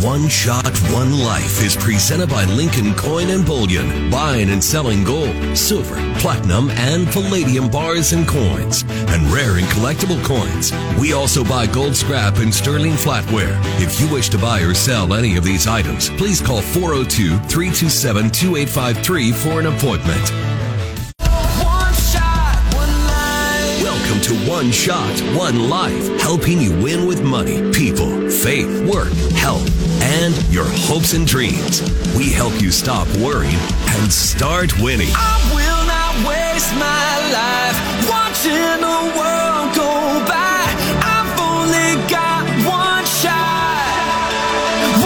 One Shot, One Life is presented by Lincoln Coin and Bullion, buying and selling gold, silver, platinum, and palladium bars and coins, and rare and collectible coins. We also buy gold scrap and sterling flatware. If you wish to buy or sell any of these items, please call 402 327 2853 for an appointment. One Shot, One Life, helping you win with money, people, faith, work, health, and your hopes and dreams. We help you stop worrying and start winning. I will not waste my life watching the world go by. I've only got one shot,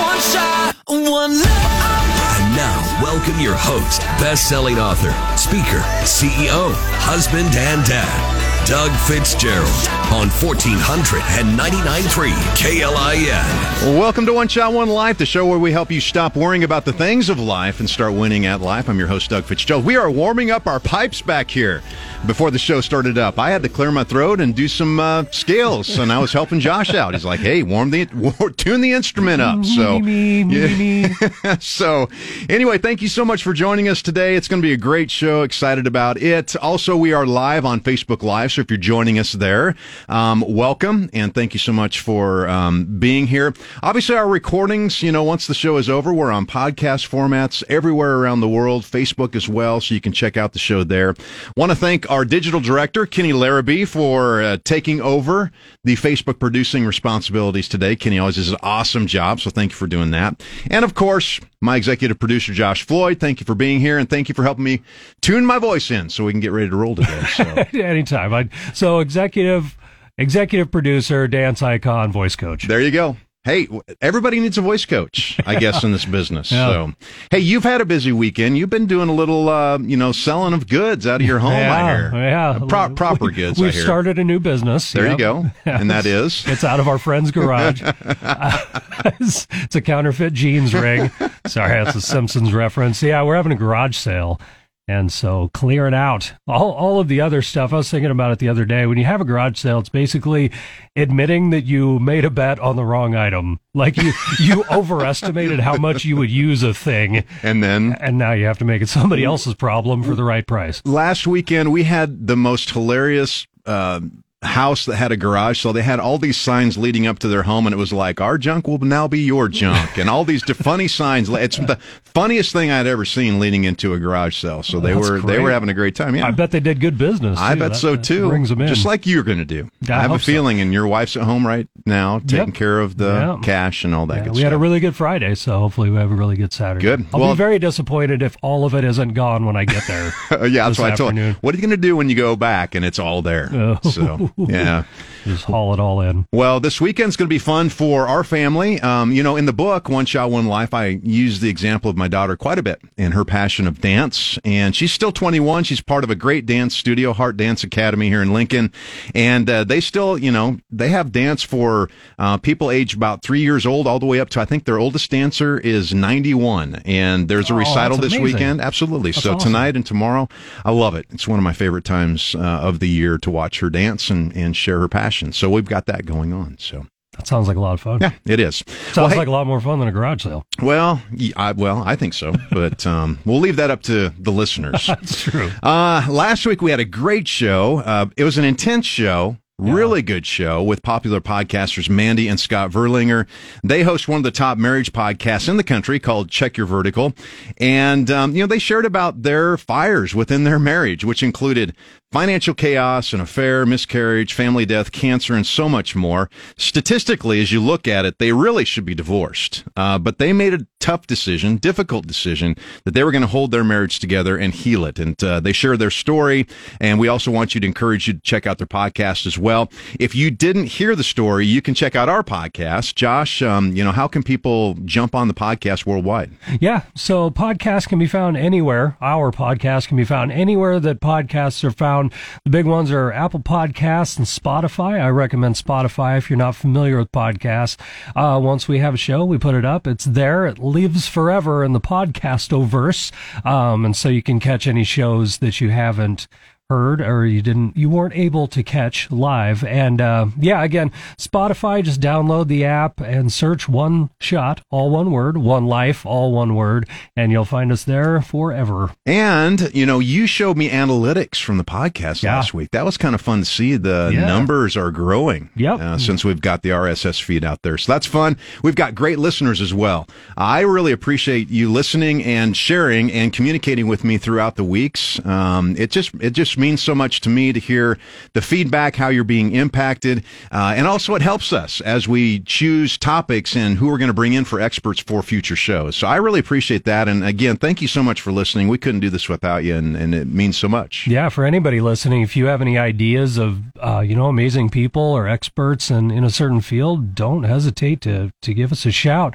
one shot, one life. And now, welcome your host, best-selling author, speaker, CEO, husband, and dad, Doug Fitzgerald on 1499.3 KLIN. Welcome to One Shot, One Life, the show where we help you stop worrying about the things of life and start winning at life. I'm your host, Doug Fitzgerald. We are warming up our pipes back here before the show started up. I had to clear my throat and do some uh, scales, and I was helping Josh out. He's like, "Hey, warm the tune the instrument up." So, yeah. so anyway, thank you so much for joining us today. It's going to be a great show. Excited about it. Also, we are live on Facebook Live, if you're joining us there, um, welcome and thank you so much for um, being here. Obviously, our recordings, you know, once the show is over, we're on podcast formats everywhere around the world, Facebook as well, so you can check out the show there. Want to thank our digital director, Kenny Larrabee, for uh, taking over the Facebook producing responsibilities today. Kenny always does an awesome job, so thank you for doing that. And of course, my executive producer, Josh Floyd, thank you for being here and thank you for helping me tune my voice in so we can get ready to roll today. So. Anytime. I, so executive, executive producer, dance icon, voice coach. There you go. Hey, everybody needs a voice coach, I guess, in this business. Yeah. So, hey, you've had a busy weekend. You've been doing a little, uh, you know, selling of goods out of your home. I yeah, hear. yeah. Uh, pro- proper We- goods. We've started a new business. There you go, and that is. It's out of our friend's garage. it's, it's a counterfeit jeans ring. Sorry, that's a Simpsons reference. Yeah, we're having a garage sale. And so clear it out. All, all of the other stuff. I was thinking about it the other day. When you have a garage sale, it's basically admitting that you made a bet on the wrong item. Like you, you overestimated how much you would use a thing. And then And now you have to make it somebody else's problem for the right price. last weekend we had the most hilarious uh, house that had a garage so they had all these signs leading up to their home and it was like our junk will now be your junk and all these funny signs it's the funniest thing i'd ever seen leading into a garage sale so they That's were they were having a great time yeah I bet they did good business. I bet That- so too. Brings them in. Just like you're going to do. I I have a hope so. feeling, and your wife's at home right now, taking Yep. care of the Yeah. cash and all that Yeah, we stuff. had a really good Friday, so hopefully we have a really good Saturday. Good. I'll Well- be very disappointed if all of it isn't gone when I get there. Yeah, that's what I told. afternoon. What are you going to do when you go back and it's all there? Oh. So yeah. Just haul it all in. Well, this weekend's going to be fun for our family. Um, you know, in the book One Shot, One Life, I use the example of my daughter quite a bit in her passion of dance, and she's still 21. She's part of a great dance studio, Heart Dance Academy here in Lincoln, and uh, they still, you know, they have dance for uh, people aged about three years old all the way up to I think their oldest dancer is 91, and there's a Oh, recital this amazing. weekend. Absolutely. so awesome. tonight and tomorrow, I love it. It's one of my favorite times uh, of the year to watch her dance and, and share her passion. So we've got that going on. So That sounds like a lot of fun. yeah, it is. Sounds well, hey- like a lot more fun than a garage sale. well, I, well, I think so, but um, we'll leave that up to the listeners. That's true. Uh, last week we had a great show. Uh, it was an intense show. Really good show with popular podcasters Mandy and Scott Verlinger. They host one of the top marriage podcasts in the country called Check Your Vertical. And, um, you know, they shared about their fires within their marriage, which included financial chaos, an affair, miscarriage, family death, cancer, and so much more. Statistically, as you look at it, they really should be divorced. Uh, but they made a tough decision, difficult decision, that they were going to hold their marriage together and heal it. And uh, they share their story. And we also want you to encourage you to check out their podcast as well. If you didn't hear the story, you can check out our podcast. Josh, um, you know, how can people jump on the podcast worldwide? Yeah. So podcasts can be found anywhere. Our podcast can be found anywhere that podcasts are found. The big ones are Apple Podcasts and Spotify. I recommend Spotify if you're not familiar with podcasts. Uh, once we have a show, we put it up. It's there. It lives forever in the podcastoverse. Um, and so you can catch any shows that you haven't heard or you didn't you weren't able to catch live and uh, yeah again spotify just download the app and search one shot all one word one life all one word and you'll find us there forever And, you know, you showed me analytics from the podcast Yeah. last week. That was kind of fun to see. The Yeah. numbers are growing Yep. uh, since we've got the RSS feed out there. So that's fun. We've got great listeners as well. I really appreciate you listening and sharing and communicating with me throughout the weeks. Um, it just it just means so much to me to hear the feedback, how you're being impacted, uh, and also it helps us as we choose topics and who we're going to bring in for experts for future shows. So I really appreciate that. And again, thank you so much for listening. We couldn't do this without you, and, and it means so much. yeah for anybody listening if you have any ideas of uh, you know amazing people or experts in, in a certain field don't hesitate to to give us a shout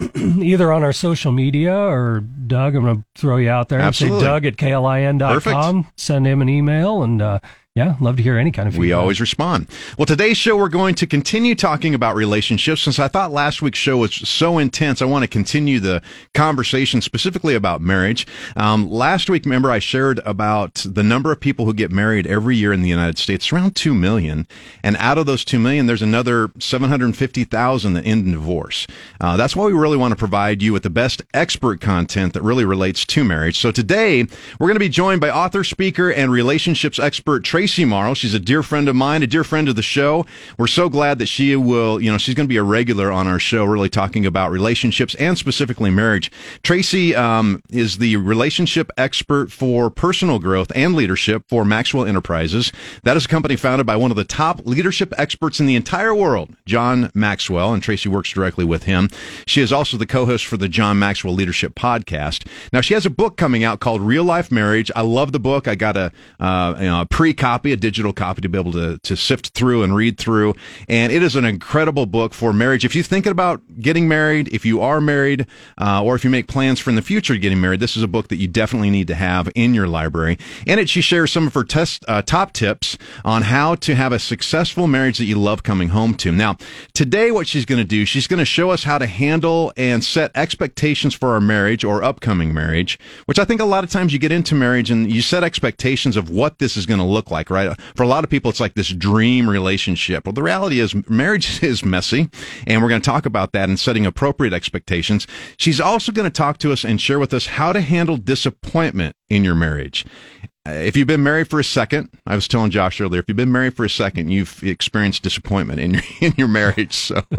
either on our social media or Doug, I'm going to throw you out there Absolutely. say Doug at klin.com. Send him an email and, uh, yeah, love to hear any kind of feedback. We always respond. Well, today's show, we're going to continue talking about relationships. Since I thought last week's show was so intense, I want to continue the conversation specifically about marriage. Um, last week, remember, I shared about the number of people who get married every year in the United States, around 2 million. And out of those 2 million, there's another 750,000 that end in divorce. Uh, that's why we really want to provide you with the best expert content that really relates to marriage. So today, we're going to be joined by author, speaker, and relationships expert Traci Morrow. She's a dear friend of mine, a dear friend of the show. We're so glad that she will, you know, she's going to be a regular on our show, really talking about relationships and specifically marriage. Traci um, is the relationship expert for personal growth and leadership for Maxwell Enterprises. That is a company founded by one of the top leadership experts in the entire world, John Maxwell, and Tracy works directly with him. She is also the co-host for the John Maxwell Leadership Podcast. Now, she has a book coming out called Real Life Marriage. I love the book. I got a, uh, you know, a pre-copy, a digital copy to be able to, to sift through and read through. And it is an incredible book for marriage. If you're thinking about getting married, if you are married, uh, or if you make plans for in the future getting married, this is a book that you definitely need to have in your library. In it, she shares some of her test, uh, top tips on how to have a successful marriage that you love coming home to. Now, today, what she's going to do, she's going to show us how to handle and set expectations for our marriage or upcoming marriage, which I think a lot of times you get into marriage and you set expectations of what this is going to look like, right? For a lot of people, it's like this dream relationship. Well, the reality is marriage is messy, and we're going to talk about that and setting appropriate expectations. She's also going to talk to us and share with us how to handle disappointment in your marriage. Uh, If you've been married for a second, I was telling Josh earlier, if you've been married for a second, you've experienced disappointment in your in your marriage. So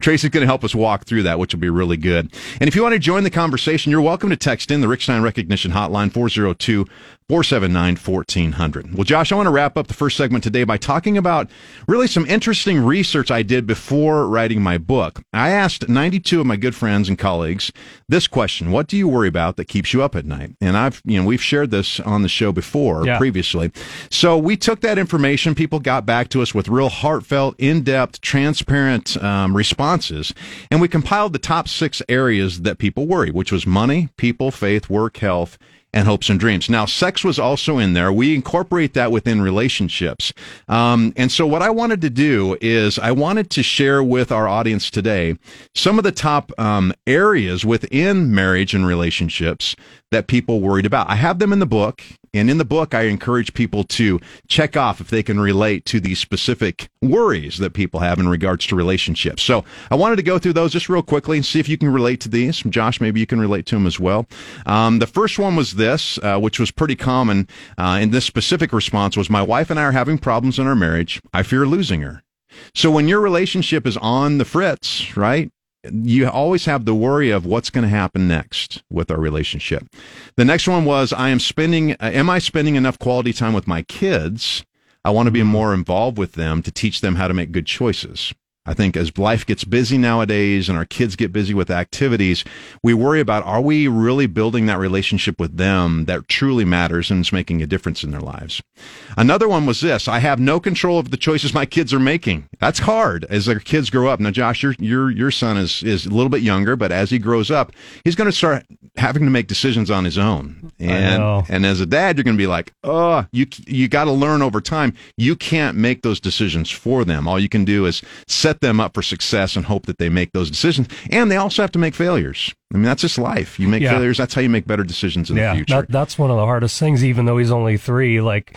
Traci's going to help us walk through that, which will be really good. And if you want to join the conversation, you're welcome to text in the Rick Stein Recognition Hotline 402 479 1400. Well, Josh, I want to wrap up the first segment today by talking about really some interesting research I did before writing my book. I asked 92 of my good friends and colleagues this question What do you worry about that keeps you up at night? And I've, you know, we've shared this on the show before Yeah. previously. So we took that information. People got back to us with real heartfelt, in depth, transparent um, responses. And we compiled the top six areas that people worry, which was money, people, faith, work, health, and hopes and dreams. Now, sex was also in there. We incorporate that within relationships. Um, and so, what I wanted to do is I wanted to share with our audience today some of the top um, areas within marriage and relationships that people worried about. I have them in the book. And in the book, I encourage people to check off if they can relate to these specific worries that people have in regards to relationships. So I wanted to go through those just real quickly and see if you can relate to these. Josh, maybe you can relate to them as well. Um, the first one was this, uh, which was pretty common. Uh, and this specific response was, "My wife and I are having problems in our marriage. I fear losing her." So when your relationship is on the fritz, right? You always have the worry of what's going to happen next with our relationship. The next one was I am spending uh, am I spending enough quality time with my kids? I want to be more involved with them to teach them how to make good choices. I think as life gets busy nowadays and our kids get busy with activities, we worry about are we really building that relationship with them that truly matters and is making a difference in their lives. Another one was this I have no control of the choices my kids are making. That's hard as their kids grow up. Now, Josh, your, your, your son is, is a little bit younger, but as he grows up, he's going to start having to make decisions on his own. And, and as a dad, you're going to be like, oh, you, you got to learn over time. You can't make those decisions for them. All you can do is set them up for success and hope that they make those decisions. And they also have to make failures. I mean, that's just life. You make Yeah. failures. That's how you make better decisions in yeah, the future. That, that's one of the hardest things, even though he's only three. Like,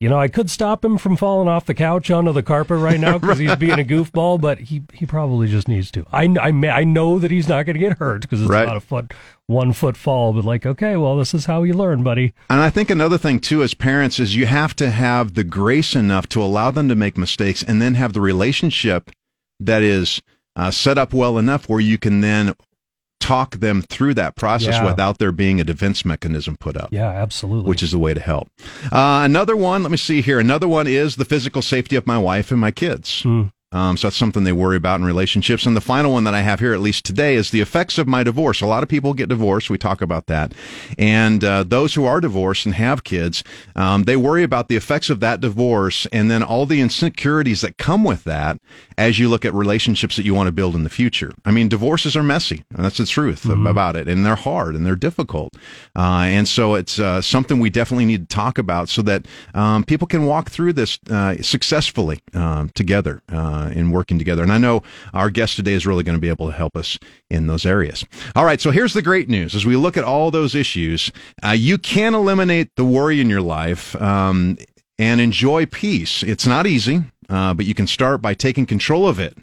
you know, I could stop him from falling off the couch onto the carpet right now because he's being a goofball, but he, he probably just needs to. I, I, I know that he's not going to get hurt because it's Right. about a foot, one foot fall, but like, okay, well, this is how you learn, buddy. And I think another thing too, as parents, is you have to have the grace enough to allow them to make mistakes, and then have the relationship that is uh, set up well enough where you can then talk them through that process Yeah. without there being a defense mechanism put up. Yeah, absolutely. Which is the way to help. Uh, another one, let me see here. Another one is the physical safety of my wife and my kids. Um, so that's something they worry about in relationships. And the final one that I have here, at least today, is the effects of my divorce. A lot of people get divorced. We talk about that. And uh, those who are divorced and have kids, um, they worry about the effects of that divorce and then all the insecurities that come with that as you look at relationships that you want to build in the future. I mean, divorces are messy. And that's the truth about it. And they're hard and they're difficult. Uh, and so it's uh, something we definitely need to talk about so that um, people can walk through this uh, successfully um, together uh, in working together. And I know our guest today is really going to be able to help us in those areas. All right, so here's the great news: as we look at all those issues, uh, you can eliminate the worry in your life um, and enjoy peace. It's not easy, uh, but you can start by taking control of it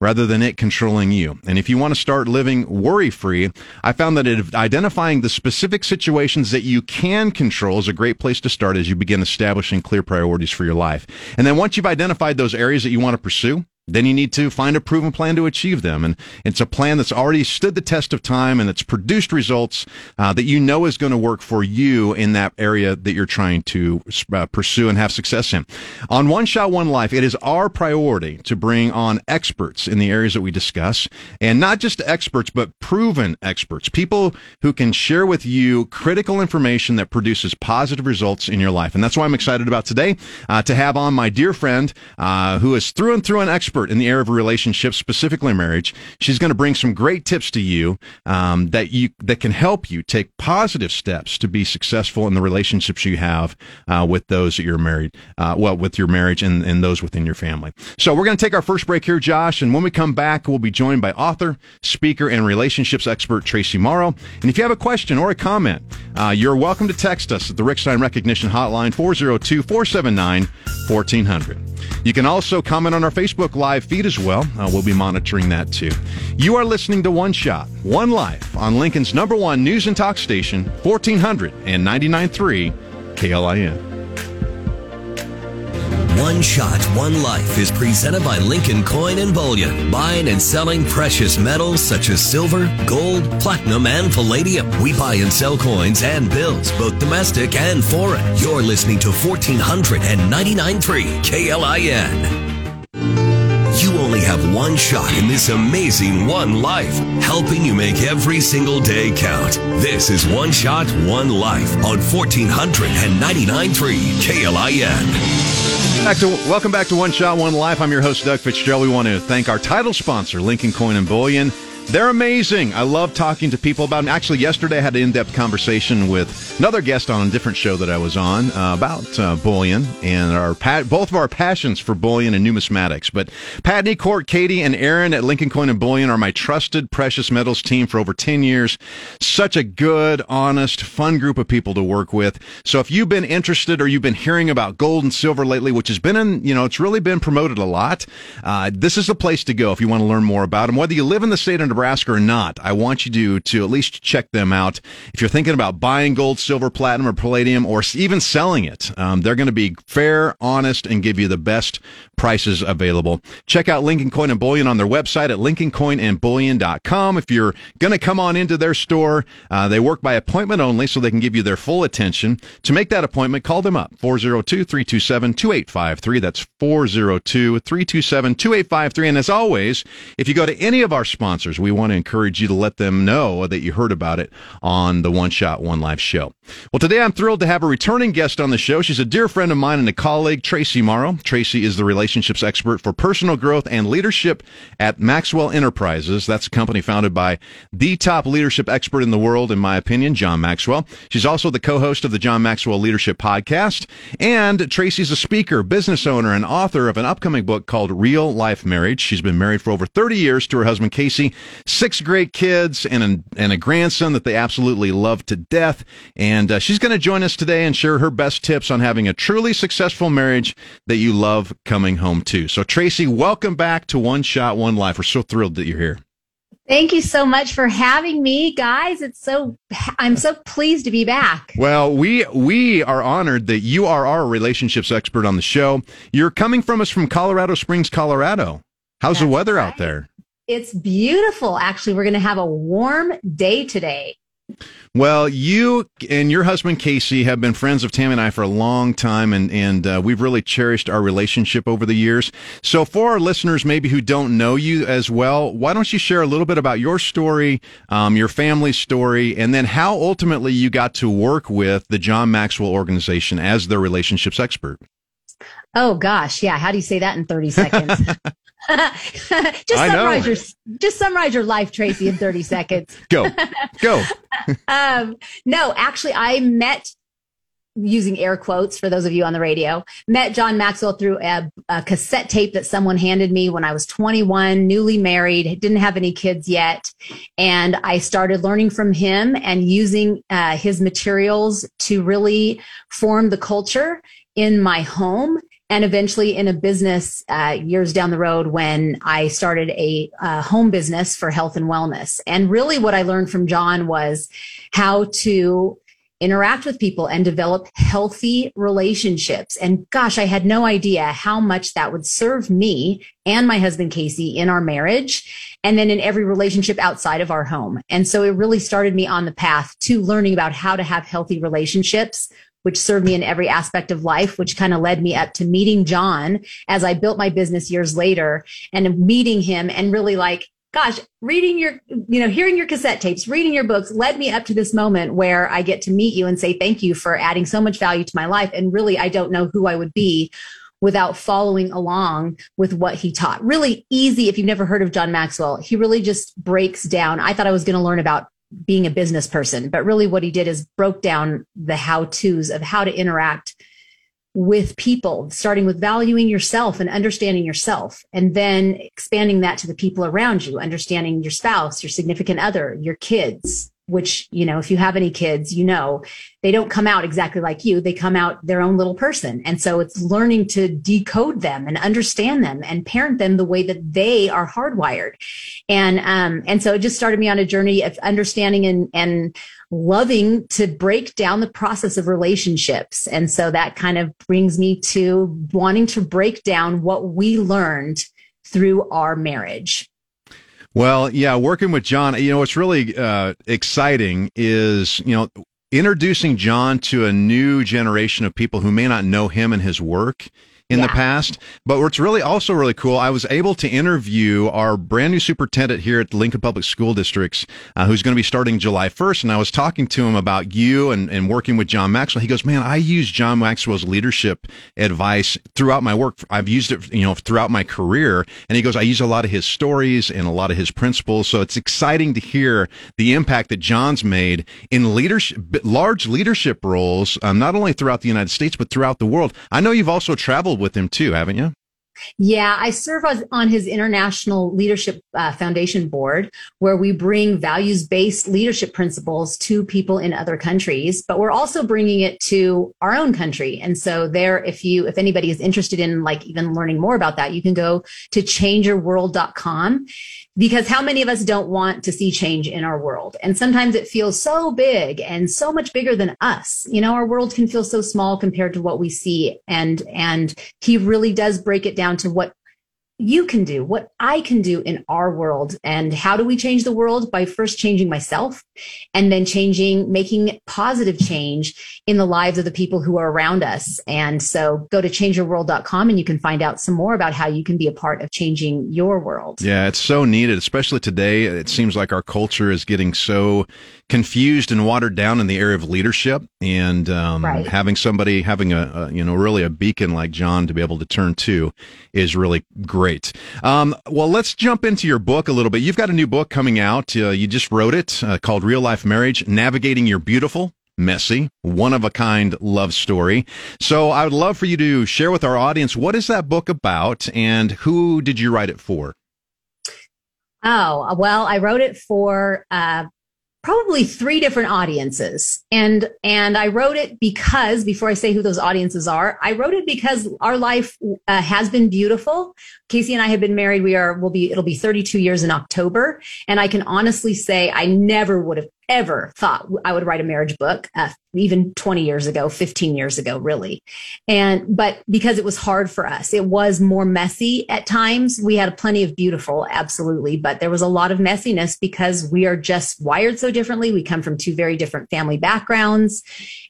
rather than it controlling you. And if you want to start living worry free, I found that identifying the specific situations that you can control is a great place to start as you begin establishing clear priorities for your life. And then once you've identified those areas that you want to pursue, then you need to find a proven plan to achieve them. And it's a plan that's already stood the test of time and it's produced results uh, that you know is going to work for you in that area that you're trying to uh, pursue and have success in. On One Shot, One Life, it is our priority to bring on experts in the areas that we discuss. And not just experts, but proven experts. People who can share with you critical information that produces positive results in your life. And that's why I'm excited about today uh, to have on my dear friend uh, who is through and through an expert in the area of relationships, specifically marriage. She's going to bring some great tips to you um, that you that can help you take positive steps to be successful in the relationships you have uh, with those that you're married, uh, well, with your marriage and, and those within your family. So we're going to take our first break here, Josh, and when we come back, we'll be joined by author, speaker, and relationships expert Traci Morrow. And if you have a question or a comment, uh, you're welcome to text us at the Rick Stein Recognition Hotline 402 479 1400. You can also comment on our Facebook live feed as well. Uh, we'll be monitoring that too. You are listening to One Shot, One Life on Lincoln's number one news and talk station, 1499.3 KLIN. One Shot, One Life is presented by Lincoln Coin and Bullion, buying and selling precious metals such as silver, gold, platinum, and palladium. We buy and sell coins and bills, both domestic and foreign. You're listening to 1499.3 KLIN. Have one shot in this amazing one life, helping you make every single day count. This is One Shot, One Life on 1499.3 KLIN. Back to, welcome back to One Shot, One Life. I'm your host, Doug Fitzgerald. We want to thank our title sponsor, Lincoln Coin and Bullion. They're amazing. I love talking to people about them. Actually, yesterday I had an in-depth conversation with another guest on a different show that I was on uh, about uh, bullion and our pa- both of our passions for bullion and numismatics. But Patney Court, Katie, and Aaron at Lincoln Coin and Bullion are my trusted precious metals team for over 10 years. Such a good, honest, fun group of people to work with. So if you've been interested or you've been hearing about gold and silver lately, which has been in, you know, it's really been promoted a lot, uh, this is the place to go if you want to learn more about them. Whether you live in the state of Nebraska or not, I want you to, to at least check them out. If you're thinking about buying gold, silver, platinum, or palladium, or even selling it, um, they're going to be fair, honest, and give you the best prices available. Check out Lincoln Coin and Bullion on their website at lincolncoinandbullion.com. If you're going to come on into their store, uh, they work by appointment only, so they can give you their full attention. To make that appointment, call them up 402 327 2853. That's 402 327 2853. And as always, if you go to any of our sponsors, we want to encourage you to let them know that you heard about it on the One Shot, One Life show. Well, today I'm thrilled to have a returning guest on the show. She's a dear friend of mine and a colleague, Traci Morrow. Traci is the relationships expert for personal growth and leadership at Maxwell Enterprises. That's a company founded by the top leadership expert in the world, in my opinion, John Maxwell. She's also the co-host of the John Maxwell Leadership Podcast. And Traci's a speaker, business owner, and author of an upcoming book called Real Life Marriage. She's been married for over 30 years to her husband, Casey. Six great kids and a, and a grandson that they absolutely love to death. And uh, she's going to join us today and share her best tips on having a truly successful marriage that you love coming home to. So, Traci, welcome back to One Shot, One Life. We're so thrilled that you're here. Thank you so much for having me, guys. It's so I'm so pleased to be back. Well, we we are honored that you are our relationships expert on the show. You're coming from us from Colorado Springs, Colorado. How's That's the weather right. out there? It's beautiful. Actually, we're going to have a warm day today. Well, you and your husband Casey have been friends of Tammy and I for a long time, and and uh, we've really cherished our relationship over the years. So, for our listeners, maybe who don't know you as well, why don't you share a little bit about your story, um, your family story, and then how ultimately you got to work with the John Maxwell organization as their relationships expert? Oh gosh, yeah. How do you say that in thirty seconds? just summarize your just summarize your life, Traci, in 30 seconds. Go. Go. um, no, actually I met using air quotes for those of you on the radio, met John Maxwell through a, a, cassette tape that someone handed me when I was 21, newly married, didn't have any kids yet. And I started learning from him and using uh, his materials to really form the culture in my home and eventually in a business uh, years down the road when I started a uh, home business for health and wellness. And really, what I learned from John was how to interact with people and develop healthy relationships. And gosh, I had no idea how much that would serve me and my husband Casey in our marriage and then in every relationship outside of our home. And so it really started me on the path to learning about how to have healthy relationships which served me in every aspect of life, which kind of led me up to meeting John as I built my business years later and meeting him and really like, gosh, reading your, you know, hearing your cassette tapes, reading your books led me up to this moment where I get to meet you and say thank you for adding so much value to my life. And really, I don't know who I would be without following along with what he taught. Really easy. If you've never heard of John Maxwell, he really just breaks down. I thought I was going to learn about being a business person, but really what he did is broke down the how to's of how to interact with people, starting with valuing yourself and understanding yourself, and then expanding that to the people around you, understanding your spouse, your significant other, your kids, which, you know, if you have any kids, you know, they don't come out exactly like you. They come out their own little person. And so it's learning to decode them and understand them and parent them the way that they are hardwired. And, um, and so it just started me on a journey of understanding and, and loving to break down the process of relationships. And so that kind of brings me to wanting to break down what we learned through our marriage. Well, yeah, working with John, you know, what's really uh, exciting is, you know, introducing John to a new generation of people who may not know him and his work in yeah. the past. But what's really also really cool, I was able to interview our brand new superintendent here at Lincoln Public School Districts, uh, who's going to be starting July 1st. And I was talking to him about you and, and working with John Maxwell. He goes, man, I use John Maxwell's leadership advice throughout my work. I've used it, you know, throughout my career. And he goes, I use a lot of his stories and a lot of his principles. So it's exciting to hear the impact that John's made in leadership, large leadership roles, um, not only throughout the United States, but throughout the world. I know you've also traveled with him too, haven't you? Yeah, I serve as, on his International Leadership uh, Foundation board, where we bring values based leadership principles to people in other countries, but we're also bringing it to our own country. And so, there, if you, if anybody is interested in like even learning more about that, you can go to changeyourworld.com because how many of us don't want to see change in our world? And sometimes it feels so big and so much bigger than us. You know, our world can feel so small compared to what we see. And, and he really does break it down to what you can do, what I can do in our world. And how do we change the world? By first changing myself and then changing, making positive change in the lives of the people who are around us. And so go to changeyourworld.com and you can find out some more about how you can be a part of changing your world. Yeah, it's so needed, especially today. It seems like our culture is getting so confused and watered down in the area of leadership and um, right. having somebody having a, a, you know really a beacon like john to be able to turn to is really great um, well let's jump into your book a little bit you've got a new book coming out uh, you just wrote it uh, called real life marriage navigating your beautiful messy, one of a kind love story. So I would love for you to share with our audience what is that book about and who did you write it for? Oh, well, I wrote it for uh, probably three different audiences. And, and I wrote it because before I say who those audiences are, I wrote it because our life uh, has been beautiful. Casey and I have been married. We are, will be, it'll be 32 years in October. And I can honestly say I never would have ever thought I would write a marriage book, uh, even 20 years ago, 15 years ago, really. And, but because it was hard for us, it was more messy at times. We had plenty of beautiful, absolutely, but there was a lot of messiness because we are just wired so differently. We come from two very different family backgrounds.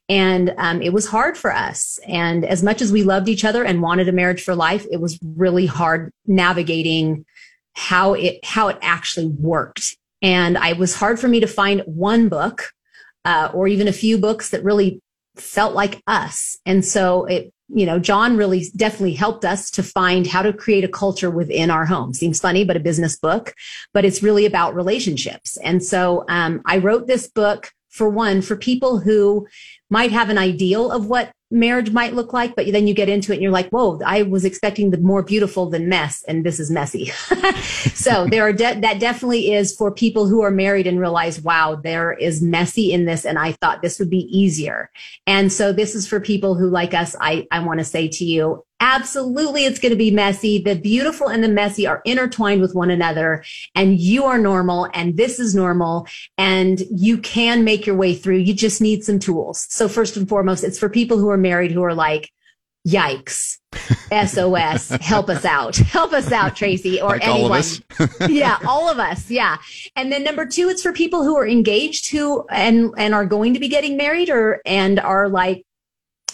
And um, it was hard for us. And as much as we loved each other and wanted a marriage for life, it was really hard navigating how it how it actually worked and it was hard for me to find one book uh, or even a few books that really felt like us. And so it, you know, John really definitely helped us to find how to create a culture within our home. Seems funny, but a business book, but it's really about relationships. And so um, I wrote this book for one, for people who might have an ideal of what marriage might look like, but then you get into it and you're like, whoa, I was expecting the more beautiful than mess, and this is messy. so there are de- that definitely is for people who are married and realize, wow, there is messy in this, and I thought this would be easier. And so this is for people who, like us, I I want to say to you, Absolutely, it's going to be messy. The beautiful and the messy are intertwined with one another, and you are normal, and this is normal, and you can make your way through. You just need some tools. So, first and foremost, it's for people who are married who are like, yikes, SOS, help us out. Help us out, Traci, or like anyone. Yeah, all of us. Yeah. And then number two, it's for people who are engaged who and and are going to be getting married or and are like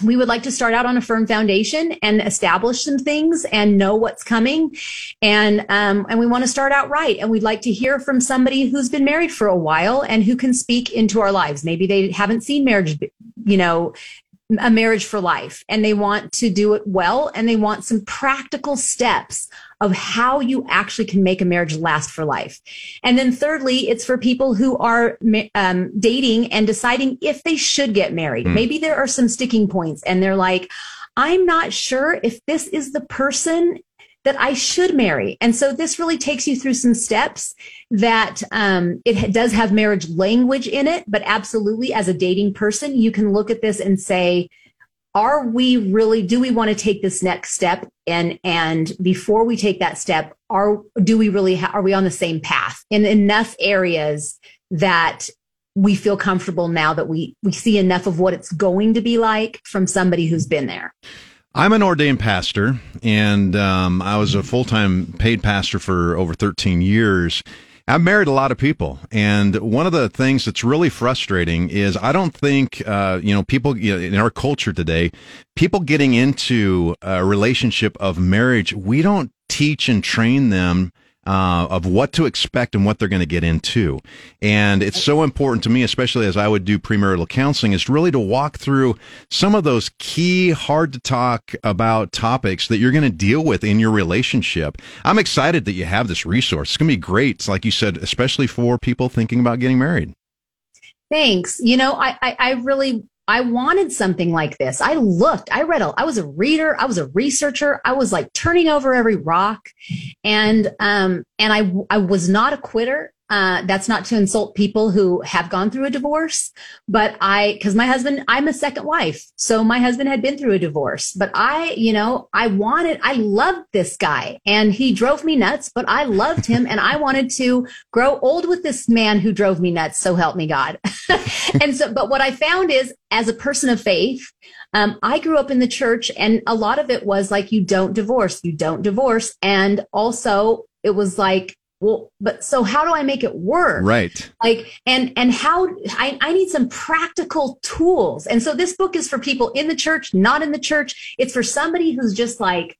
we would like to start out on a firm foundation and establish some things and know what's coming. And um, and we want to start out right. And we'd like to hear from somebody who's been married for a while and who can speak into our lives. Maybe they haven't seen marriage you know a marriage for life and they want to do it well and they want some practical steps of how you actually can make a marriage last for life. And then thirdly, it's for people who are um, dating and deciding if they should get married. Mm. Maybe there are some sticking points and they're like, I'm not sure if this is the person that I should marry. And so this really takes you through some steps that um, it does have marriage language in it, but absolutely as a dating person, you can look at this and say, are we really do we want to take this next step and and before we take that step are do we really ha- are we on the same path in enough areas that we feel comfortable now that we we see enough of what it's going to be like from somebody who's been there I'm an ordained pastor, and um, I was a full time paid pastor for over 13 years. I've married a lot of people, and one of the things that's really frustrating is I don't think uh, you know people you know, in our culture today, people getting into a relationship of marriage, we don't teach and train them uh, of what to expect and what they're going to get into. And it's so important to me, especially as I would do premarital counseling, is really to walk through some of those key, hard to talk about topics that you're going to deal with in your relationship. I'm excited that you have this resource. It's going to be great. It's like you said, especially for people thinking about getting married. Thanks. You know, I, I, I really I wanted something like this. I looked, I read, a, I was a reader, I was a researcher, I was like turning over every rock. And, um, and I, I was not a quitter. Uh, that's not to insult people who have gone through a divorce, but I, cause my husband, I'm a second wife. So my husband had been through a divorce, but I, you know, I wanted, I loved this guy and he drove me nuts, but I loved him and I wanted to grow old with this man who drove me nuts. So help me God. and so, but what I found is as a person of faith, um, I grew up in the church and a lot of it was like, you don't divorce, you don't divorce. And also it was like, well but so how do i make it work? Right. Like and and how I, I need some practical tools. And so this book is for people in the church not in the church. It's for somebody who's just like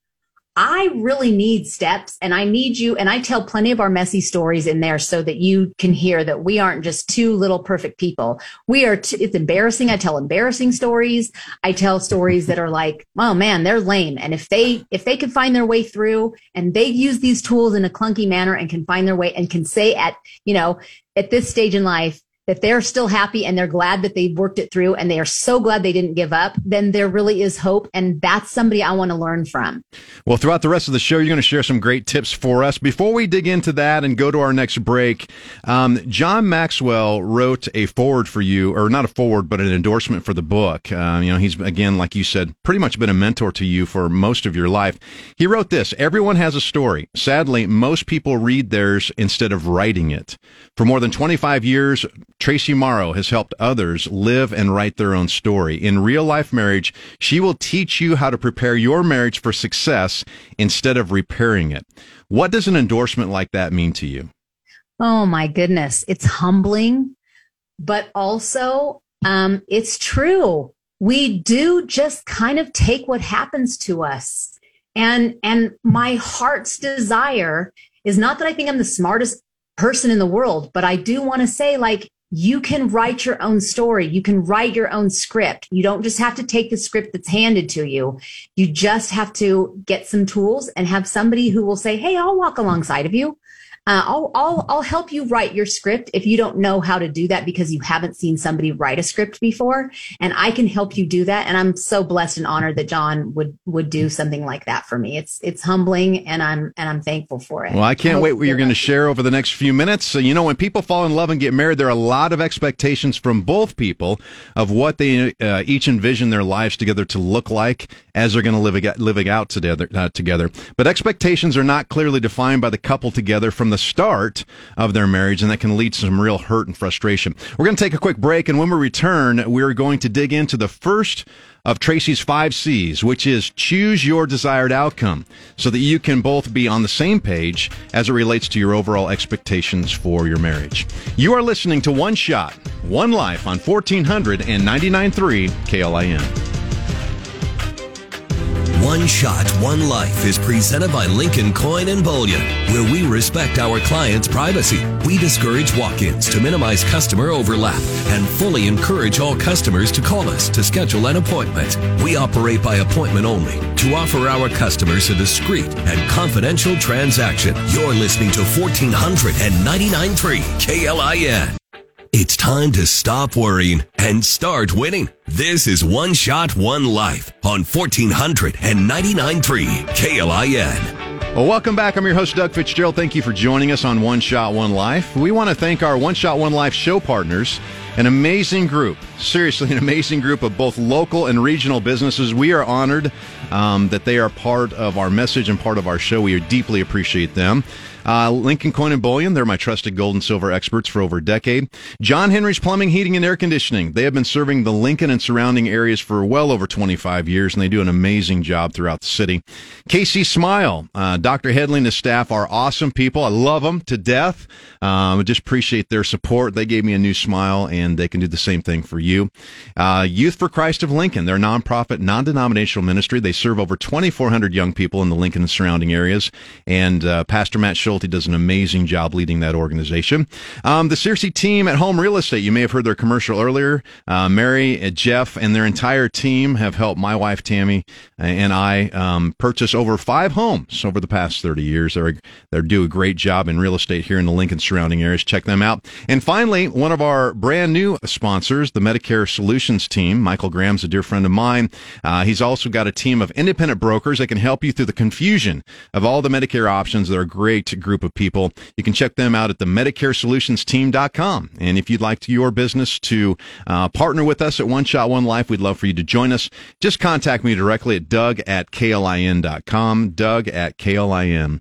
I really need steps and I need you. And I tell plenty of our messy stories in there so that you can hear that we aren't just two little perfect people. We are, t- it's embarrassing. I tell embarrassing stories. I tell stories that are like, oh man, they're lame. And if they, if they can find their way through and they use these tools in a clunky manner and can find their way and can say at, you know, at this stage in life, that they're still happy and they're glad that they've worked it through and they are so glad they didn't give up, then there really is hope. And that's somebody I want to learn from. Well, throughout the rest of the show, you're going to share some great tips for us. Before we dig into that and go to our next break, um, John Maxwell wrote a forward for you, or not a forward, but an endorsement for the book. Uh, you know, he's, again, like you said, pretty much been a mentor to you for most of your life. He wrote this Everyone has a story. Sadly, most people read theirs instead of writing it. For more than 25 years, Traci Morrow has helped others live and write their own story. In real life marriage, she will teach you how to prepare your marriage for success instead of repairing it. What does an endorsement like that mean to you? Oh my goodness. It's humbling, but also, um, it's true. We do just kind of take what happens to us. And, and my heart's desire is not that I think I'm the smartest person in the world, but I do want to say like, you can write your own story. You can write your own script. You don't just have to take the script that's handed to you. You just have to get some tools and have somebody who will say, Hey, I'll walk alongside of you. Uh, I'll, I'll, I'll help you write your script if you don't know how to do that because you haven't seen somebody write a script before. And I can help you do that. And I'm so blessed and honored that John would, would do something like that for me. It's, it's humbling and I'm, and I'm thankful for it. Well, I can't I wait what you're going to share over the next few minutes. So, you know, when people fall in love and get married, there are a lot of expectations from both people of what they uh, each envision their lives together to look like as they're going to live, living out together, uh, together. But expectations are not clearly defined by the couple together from the start of their marriage, and that can lead to some real hurt and frustration. We're going to take a quick break, and when we return, we're going to dig into the first of Traci's five C's, which is choose your desired outcome so that you can both be on the same page as it relates to your overall expectations for your marriage. You are listening to One Shot, One Life on 1499.3 KLIN. One Shot, One Life is presented by Lincoln Coin and Bullion, where we respect our clients' privacy. We discourage walk ins to minimize customer overlap and fully encourage all customers to call us to schedule an appointment. We operate by appointment only to offer our customers a discreet and confidential transaction. You're listening to 1499.3 KLIN. It's time to stop worrying and start winning. This is One Shot, One Life on 1499.3 KLIN. Well, welcome back. I'm your host, Doug Fitzgerald. Thank you for joining us on One Shot, One Life. We want to thank our One Shot, One Life show partners, an amazing group. Seriously, an amazing group of both local and regional businesses. We are honored um, that they are part of our message and part of our show. We deeply appreciate them. Uh, Lincoln Coin and Bullion, they're my trusted gold and silver experts for over a decade. John Henry's Plumbing, Heating, and Air Conditioning. They have been serving the Lincoln and surrounding areas for well over 25 years, and they do an amazing job throughout the city. Casey Smile, uh, Dr. Headley and his staff are awesome people. I love them to death. Um, I just appreciate their support. They gave me a new smile, and they can do the same thing for you. Uh, Youth for Christ of Lincoln, they're a nonprofit, non-denominational ministry. They serve over 2,400 young people in the Lincoln and surrounding areas, and uh, Pastor Matt Schultz Schulte does an amazing job leading that organization. Um, the Searcy team at Home Real Estate, you may have heard their commercial earlier. Uh, Mary, uh, Jeff, and their entire team have helped my wife Tammy uh, and I um, purchase over five homes over the past 30 years. They're, they do a great job in real estate here in the Lincoln surrounding areas. Check them out. And finally, one of our brand new sponsors, the Medicare Solutions team. Michael Graham's a dear friend of mine. Uh, he's also got a team of independent brokers that can help you through the confusion of all the Medicare options. They're a great group of people. You can check them out at the MedicareSolutionsTeam.com. And if you'd like to, your business to uh, partner with us at One Shot One Life, we'd love for you to join us. Just contact me directly at Doug at KLIN.com. Doug at KLIN.com.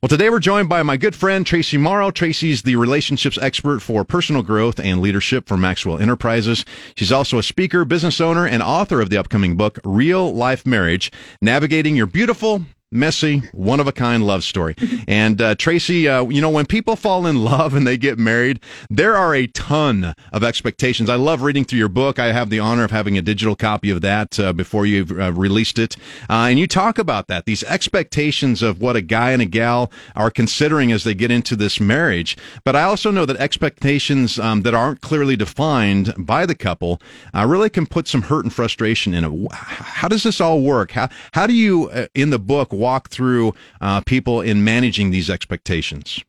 Well, today we're joined by my good friend Traci Morrow. Traci's the relationships expert for personal growth and leadership for Maxwell Enterprises. She's also a speaker, business owner, and author of the upcoming book, Real Life Marriage Navigating Your Beautiful messy, one of a kind love story. And uh, Traci, uh, you know, when people fall in love and they get married, there are a ton of expectations. I love reading through your book. I have the honor of having a digital copy of that uh, before you've uh, released it. Uh, and you talk about that, these expectations of what a guy and a gal are considering as they get into this marriage. But I also know that expectations um, that aren't clearly defined by the couple uh, really can put some hurt and frustration in it. How does this all work? How, how do you, in the book, walk through uh, people in managing these expectations?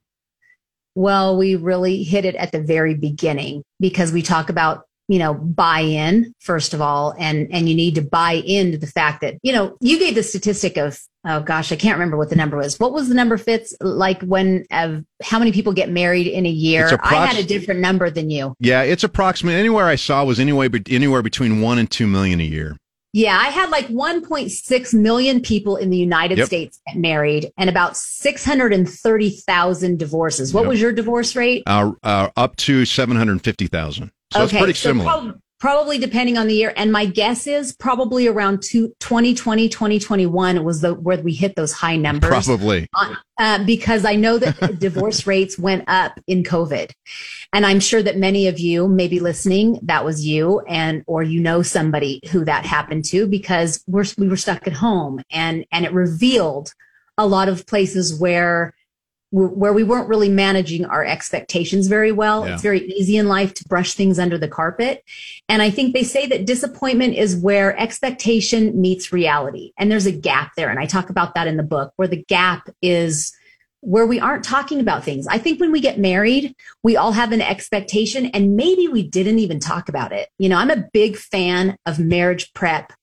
Well, we really hit it at the very beginning because we talk about you know buy in first of all and and you need to buy into the fact that you know you gave the statistic of oh gosh i can't remember what the number was. What was the number fits like when of how many people get married in a year? Approx- i had a different number than you. Yeah, it's approximately anywhere I saw was anyway, anywhere between one and two million a year. Yeah i had like 1.6 million people in the united Yep. states get married and about 630000 divorces what Yep. was your divorce rate Uh, uh, up to seven hundred fifty thousand. So it's pretty so similar. prob- probably depending on the year. And my guess is probably around two, 2020, 2021 was the where we hit those high numbers. Probably. Uh, because I know that divorce rates went up in COVID. And I'm sure that many of you may be listening. That was you and, or you know somebody who that happened to because we're, we were stuck at home and, and it revealed a lot of places where where we weren't really managing our expectations very well. Yeah. It's very easy in life to brush things under the carpet. And I think they say that disappointment is where expectation meets reality. And there's a gap there. And I talk about that in the book where the gap is where we aren't talking about things. I think when we get married, we all have an expectation and maybe we didn't even talk about it. You know, I'm a big fan of marriage prep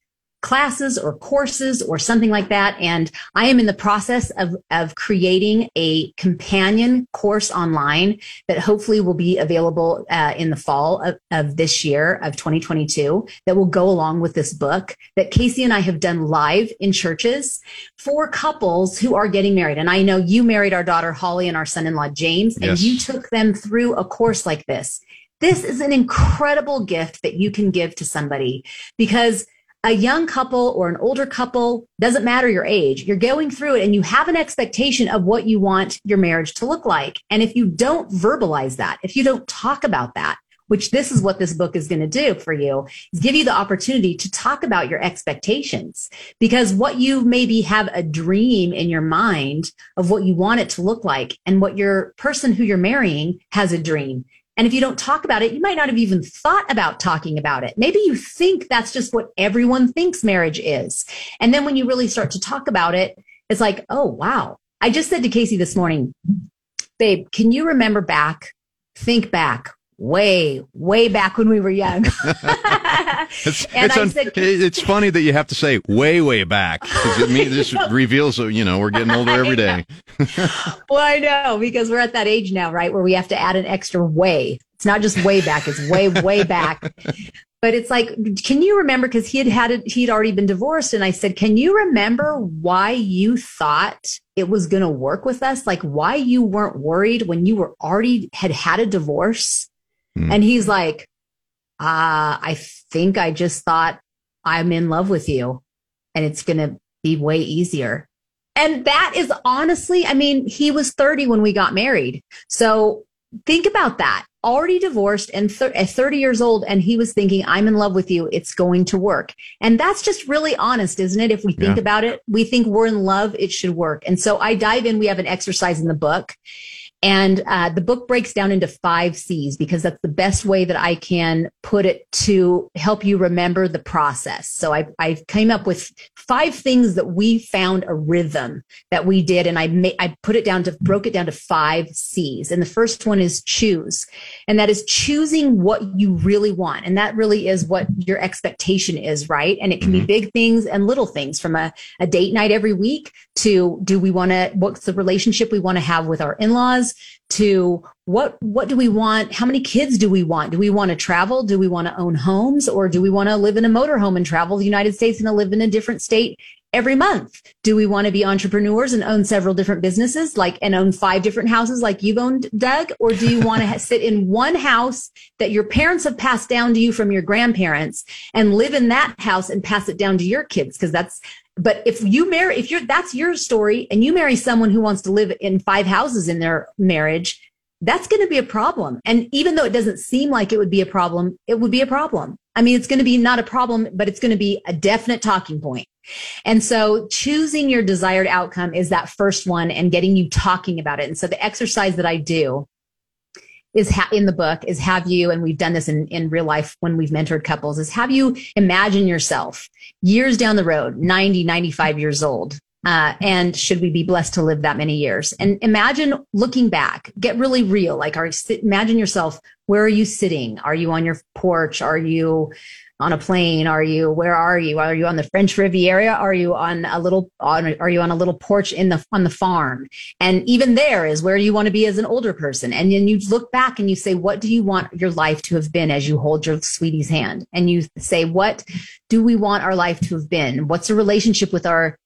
classes or courses or something like that. And I am in the process of, of creating a companion course online that hopefully will be available uh, in the fall of, of this year of 2022 that will go along with this book that Casey and I have done live in churches for couples who are getting married. And I know you married our daughter Holly and our son-in-law James, and Yes. you took them through a course like this. This is an incredible gift that you can give to somebody because a young couple or an older couple doesn't matter your age you're going through it and you have an expectation of what you want your marriage to look like. And if you don't verbalize that if you don't talk about that which this is what this book is going to do for you is give you the opportunity to talk about your expectations. Because what you maybe have a dream in your mind of what you want it to look like and what your person who you're marrying has a dream and if you don't talk about it, you might not have even thought about talking about it. Maybe you think that's just what everyone thinks marriage is. And then when you really start to talk about it, it's like, oh, wow. I just said to Casey this morning, babe, can you remember back, think back, way, way back when we were young? It's, And it's, I un- said- it's funny that you have to say way, way back because it means this reveals, that, you know, we're getting older every day. well, I know because we're at that age now, right? Where we have to add an extra way. It's not just way back, it's way, way back. But it's like, can you remember? Because he had had it, he'd already been divorced. And I said, can you remember why you thought it was going to work with us? Like why you weren't worried when you were already had had a divorce? Hmm. And he's like, uh, I think I just thought I'm in love with you and it's going to be way easier. And that is honestly, I mean, he was 30 when we got married. So think about that. Already divorced and thir- at 30 years old, and he was thinking, I'm in love with you. It's going to work. And that's just really honest, isn't it? If we think Yeah. about it, we think we're in love, it should work. And so I dive in. We have an exercise in the book. And uh, the book breaks down into five C's because that's the best way that I can put it to help you remember the process. So I, I came up with five things that we found a rhythm that we did, and I ma- I put it down to broke it down to five C's. And the first one is choose, and that is choosing what you really want, and that really is what your expectation is, right? And it can be big things and little things, from a, a date night every week to do we want to what's the relationship we want to have with our in-laws to what what do we want how many kids do we want? Do we want to travel? Do we want to own homes? Or do we want to live in a motorhome and travel the united states and live in a different state every month? Do we want to be entrepreneurs and own several different businesses like and own five different houses like you've owned doug? Or do you want to sit in one house that your parents have passed down to you from your grandparents and live in that house and pass it down to your kids? Because that's but if you marry if you're that's your story and you marry someone who wants to live in five houses in their marriage that's going to be a problem. And even though it doesn't seem like it would be a problem it would be a problem. I mean it's going to be not a problem but it's going to be a definite talking point. And so choosing your desired outcome is that first one and getting you talking about it. And so the exercise that i do is ha- in the book is have you and we've done this in, in real life when we've mentored couples is have you imagine yourself years down the road 90 95 years old Uh, and should we be blessed to live that many years? And imagine looking back, get really real. Like, are imagine yourself. Where are you sitting? Are you on your porch? Are you on a plane? Are you, where are you? Are you on the French Riviera? Are you on a little, on, are you on a little porch in the, on the farm? And even there is where you want to be as an older person. And then you look back and you say, what do you want your life to have been as you hold your sweetie's hand? And you say, what do we want our life to have been? What's the relationship with our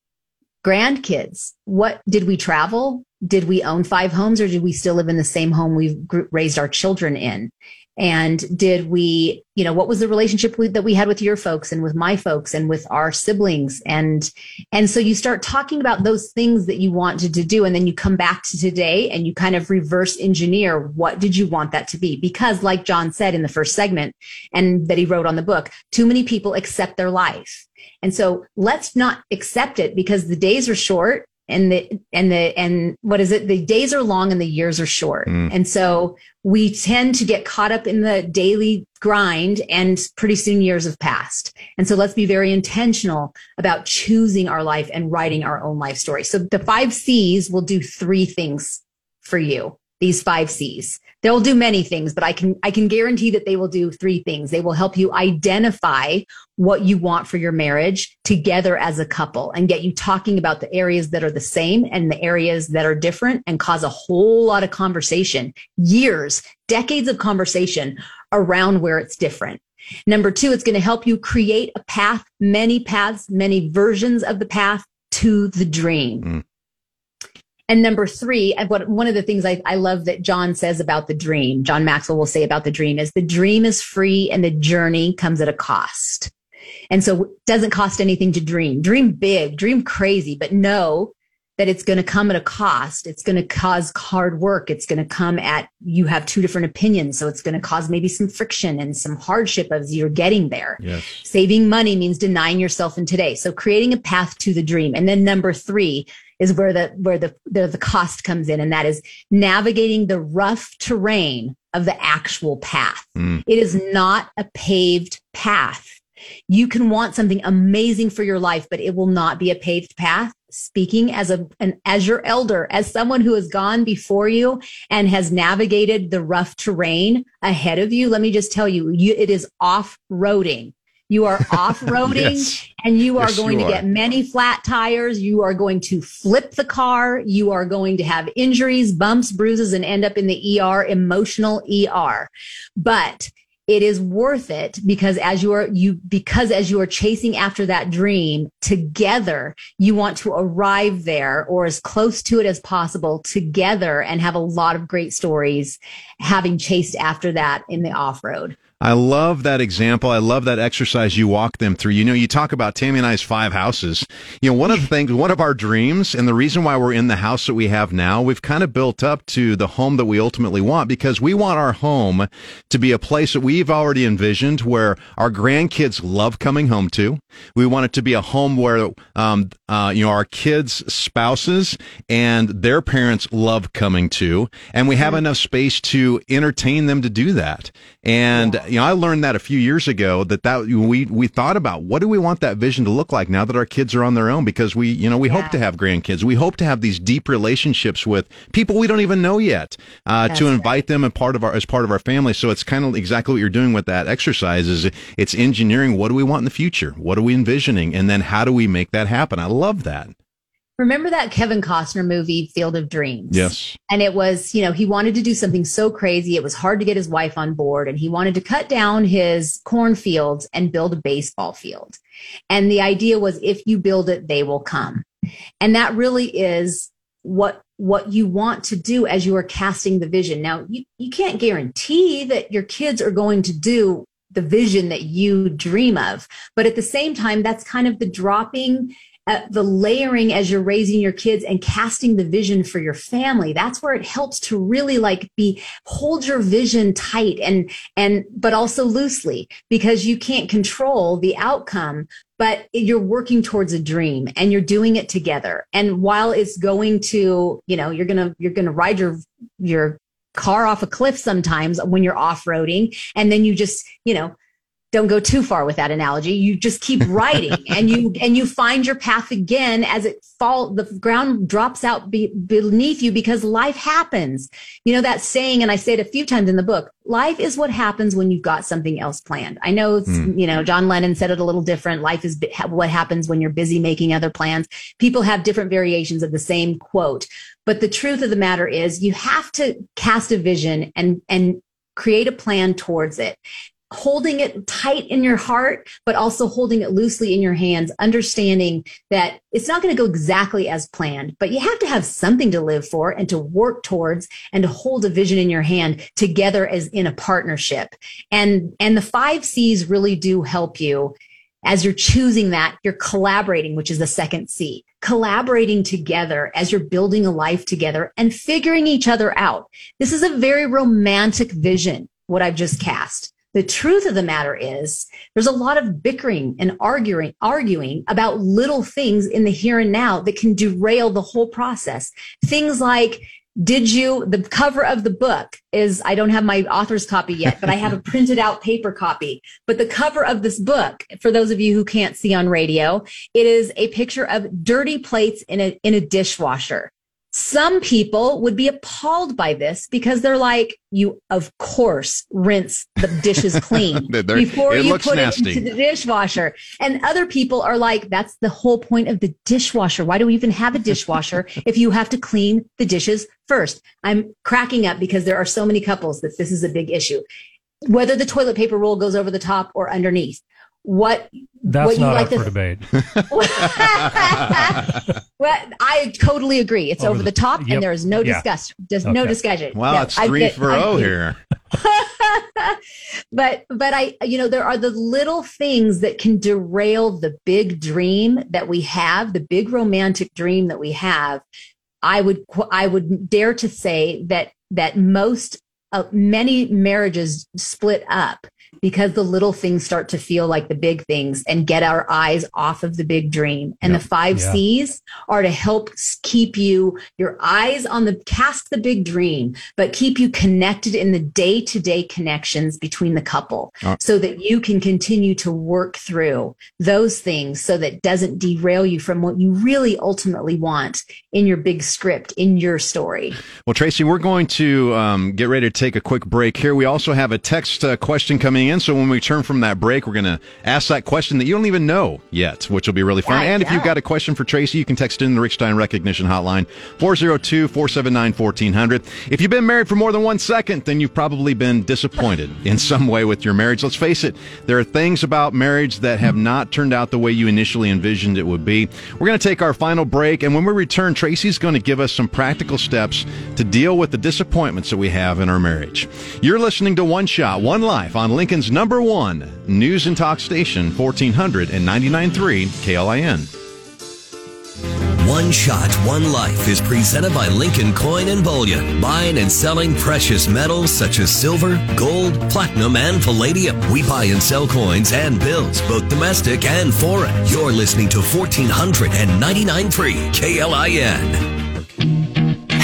grandkids? What did we travel? Did we own five homes or did we still live in the same home we've raised our children in? And did we you know what was the relationship we, that we had with your folks and with my folks and with our siblings? And and so you start talking about those things that you wanted to do and then you come back to today and you kind of reverse engineer what did you want that to be? Because like john said in the first segment and that he wrote on the book too many people accept their life. And so let's not accept it because the days are short and the and the and what is it? The days are long and the years are short. Mm. and so we tend to get caught up in the daily grind and pretty soon years have passed. And so let's be very intentional about choosing our life and writing our own life story. So the five c's will do three things for you these five c's they'll do many things but i can i can guarantee that they will do three things they will help you identify what you want for your marriage together as a couple and get you talking about the areas that are the same and the areas that are different and cause a whole lot of conversation years decades of conversation around where it's different Number two, it's going to help you create a path, many paths, many versions of the path to the dream. Mm. And number three, what one of the things I, I love that John says about the dream, John Maxwell will say about the dream is the dream is free and the journey comes at a cost. And so it doesn't cost anything to dream. Dream big, dream crazy, but know that it's going to come at a cost. It's going to cause hard work. It's going to come at, you have two different opinions. So it's going to cause maybe some friction and some hardship as you're getting there. Yes. Saving money means denying yourself in today. So creating a path to the dream. And then number three, is where the where the, the, the cost comes in, and that is navigating the rough terrain of the actual path. Mm. It is not a paved path. You can want something amazing for your life, but it will not be a paved path. Speaking as a an as your elder, as someone who has gone before you and has navigated the rough terrain ahead of you, let me just tell you, you it is off roading. You are off roading yes. and you are yes, going you to are. get many flat tires. You are going to flip the car. You are going to have injuries, bumps, bruises, and end up in the ER, emotional ER. But it is worth it because as you are you because as you are chasing after that dream together you want to arrive there or as close to it as possible together and have a lot of great stories having chased after that in the off-road I love that example. I love that exercise you walk them through. You know, you talk about Tammy and I's five houses. You know, one of the things, one of our dreams, and the reason why we're in the house that we have now, we've kind of built up to the home that we ultimately want because we want our home to be a place that we've already envisioned where our grandkids love coming home to. We want it to be a home where, um, uh, you know, our kids' spouses and their parents love coming to, and we have enough space to entertain them to do that. And you know, I learned that a few years ago that that we we thought about what do we want that vision to look like now that our kids are on their own because we you know we yeah. hope to have grandkids. We hope to have these deep relationships with people we don't even know yet uh, to invite right. them and part of our as part of our family. So it's kind of exactly what you're doing with that exercise. Is it's engineering what do we want in the future? What are we envisioning? And then how do we make that happen? I love that. Remember that Kevin Costner movie, Field of Dreams? Yes. And it was, you know, he wanted to do something so crazy. It was hard to get his wife on board and he wanted to cut down his cornfields and build a baseball field. And the idea was if you build it, they will come. And that really is what what you want to do as you are casting the vision. Now, you, you can't guarantee that your kids are going to do the vision that you dream of. But at the same time, that's kind of the dropping uh, the layering as you're raising your kids and casting the vision for your family. That's where it helps to really like be hold your vision tight and and but also loosely because you can't control the outcome but you're working towards a dream and you're doing it together. And while it's going to you know you're gonna you're gonna ride your your car off a cliff sometimes when you're off-roading and then you just you know don't go too far with that analogy. You just keep writing and you, and you find your path again as it fall, the ground drops out be, beneath you because life happens. You know, that saying, and I say it a few times in the book, life is what happens when you've got something else planned. I know, mm. you know, John Lennon said it a little different. Life is what happens when you're busy making other plans. People have different variations of the same quote, but the truth of the matter is you have to cast a vision and, and create a plan towards it holding it tight in your heart, but also holding it loosely in your hands, understanding that it's not going to go exactly as planned, but you have to have something to live for and to work towards and to hold a vision in your hand together as in a partnership. And, and the five C's really do help you as you're choosing that, you're collaborating, which is the second C, collaborating together as you're building a life together and figuring each other out. This is a very romantic vision, what I've just cast. The truth of the matter is there's a lot of bickering and arguing, arguing about little things in the here and now that can derail the whole process. Things like, did you, the cover of the book is, I don't have my author's copy yet, but I have a printed out paper copy. But the cover of this book, for those of you who can't see on radio, it is a picture of dirty plates in a, in a dishwasher. Some people would be appalled by this because they're like, you of course rinse the dishes clean before you put nasty. it into the dishwasher. And other people are like, that's the whole point of the dishwasher. Why do we even have a dishwasher if you have to clean the dishes first? I'm cracking up because there are so many couples that this is a big issue. Whether the toilet paper roll goes over the top or underneath what that's what not like up to, for debate. well, I totally agree. It's over, over the, the, top, yep. and there is no yeah. discuss, just okay. no discussion. Wow, yeah, it's three I, for O here. but but I you know there are the little things that can derail the big dream that we have, the big romantic dream that we have. I would I would dare to say that that most uh, many marriages split up because the little things start to feel like the big things and get our eyes off of the big dream. And yep. the five yeah. C's are to help keep you, your eyes on the, cast the big dream, but keep you connected in the day to day connections between the couple uh, so that you can continue to work through those things so that doesn't derail you from what you really ultimately want in your big script, in your story. Well, Traci, we're going to um, get ready to take a quick break here. We also have a text uh, question coming coming in. So when we turn from that break, we're going to ask that question that you don't even know yet, which will be really fun. Yeah, and if you've got a question for Traci, you can text in the Rick Stein Recognition Hotline, 402 479 1400. If you've been married for more than one second, then you've probably been disappointed in some way with your marriage. Let's face it, there are things about marriage that have not turned out the way you initially envisioned it would be. We're going to take our final break, and when we return, Traci's going to give us some practical steps to deal with the disappointments that we have in our marriage. You're listening to One Shot, One Life on Lincoln Lincoln's number one news and talk station, 1499.3 KLIN. One Shot, One Life is presented by Lincoln Coin and Bullion, buying and selling precious metals such as silver, gold, platinum, and palladium. We buy and sell coins and bills, both domestic and foreign. You're listening to 1499.3 KLIN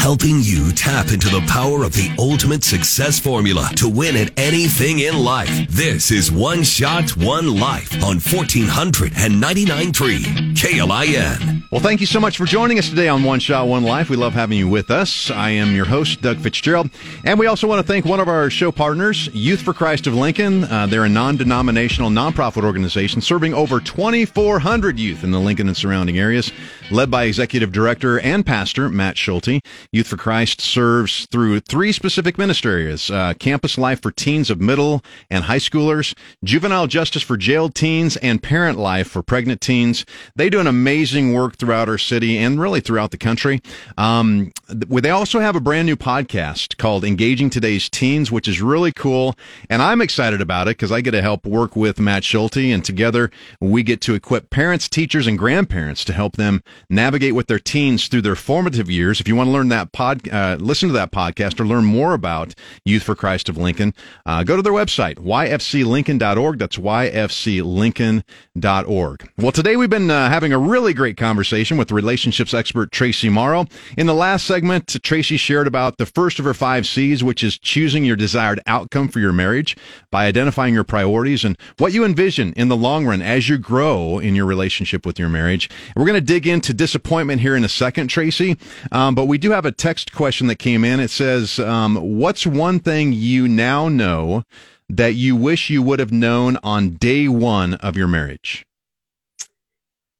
helping you tap into the power of the ultimate success formula to win at anything in life. This is One Shot, One Life on 1499.3 KLIN. Well, thank you so much for joining us today on One Shot, One Life. We love having you with us. I am your host, Doug Fitzgerald. And we also want to thank one of our show partners, Youth for Christ of Lincoln. Uh, they're a non denominational nonprofit organization serving over 2,400 youth in the Lincoln and surrounding areas, led by Executive Director and Pastor Matt Schulte. Youth for Christ serves through three specific ministry areas uh, campus life for teens of middle and high schoolers, juvenile justice for jailed teens, and parent life for pregnant teens. They do an amazing work throughout our city and really throughout the country. Um, they also have a brand new podcast called Engaging Today's Teens, which is really cool. And I'm excited about it because I get to help work with Matt Schulte, and together we get to equip parents, teachers, and grandparents to help them navigate with their teens through their formative years. If you want to learn that pod, uh, listen to that podcast or learn more about Youth for Christ of Lincoln, uh, go to their website, yfclincoln.org. That's yfclincoln.org. Well, today we've been uh, having a really great conversation with relationships expert Traci Morrow. In the last segment, Traci shared about the first of her five C's, which is choosing your desired outcome for your marriage by identifying your priorities and what you envision in the long run as you grow in your relationship with your marriage. We're going to dig into disappointment here in a second, Traci. Um, but we do have a text question that came in. It says, um, What's one thing you now know that you wish you would have known on day one of your marriage?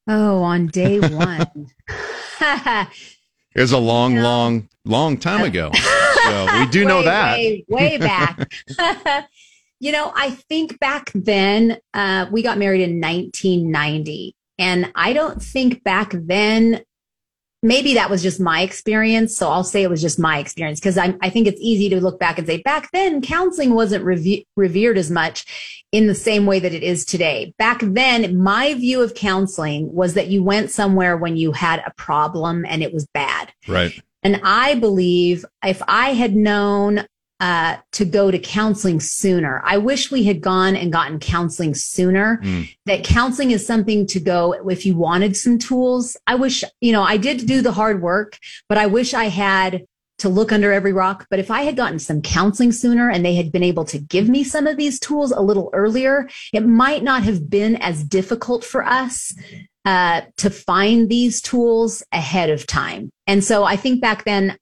Oh, on day one. it was a long, long, long time ago. So we do way, know that. Way, way back. you know, I think back then, uh, we got married in 1990. And I don't think back then, maybe that was just my experience. So I'll say it was just my experience because I, I think it's easy to look back and say back then counseling wasn't reve- revered as much in the same way that it is today. Back then, my view of counseling was that you went somewhere when you had a problem and it was bad. Right. And I believe if I had known uh, to go to counseling sooner. I wish we had gone and gotten counseling sooner. Mm. That counseling is something to go if you wanted some tools. I wish, you know, I did do the hard work, but I wish I had to look under every rock. But if I had gotten some counseling sooner and they had been able to give me some of these tools a little earlier, it might not have been as difficult for us uh, to find these tools ahead of time. And so I think back then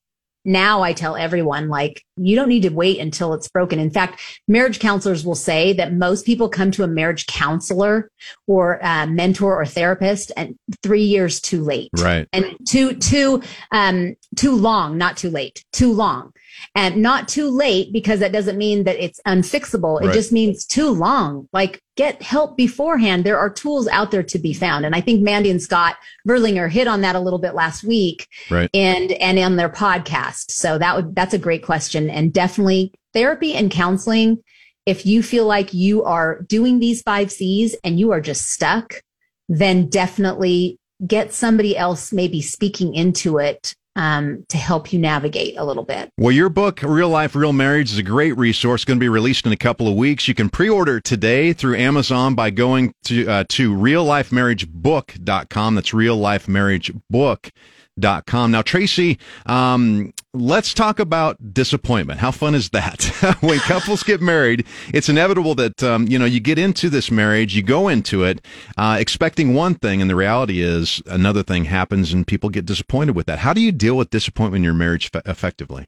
now I tell everyone, like, you don't need to wait until it's broken. In fact, marriage counselors will say that most people come to a marriage counselor or mentor or therapist and three years too late. Right. And too, too, um, too long, not too late, too long and not too late because that doesn't mean that it's unfixable. It right. just means too long. Like get help beforehand. There are tools out there to be found. And I think Mandy and Scott Verlinger hit on that a little bit last week right. and, and on their podcast. So that would, that's a great question and definitely therapy and counseling. If you feel like you are doing these five C's and you are just stuck, then definitely get somebody else maybe speaking into it um, to help you navigate a little bit. Well, your book, Real Life, Real Marriage, is a great resource. Going to be released in a couple of weeks. You can pre-order today through Amazon by going to uh, to reallifemarriagebook.com. That's reallifemarriagebook.com. Now, Traci, um, let's talk about disappointment. How fun is that? when couples get married, it's inevitable that um, you know you get into this marriage, you go into it uh, expecting one thing, and the reality is another thing happens, and people get disappointed with that. How do you deal with disappointment in your marriage effectively?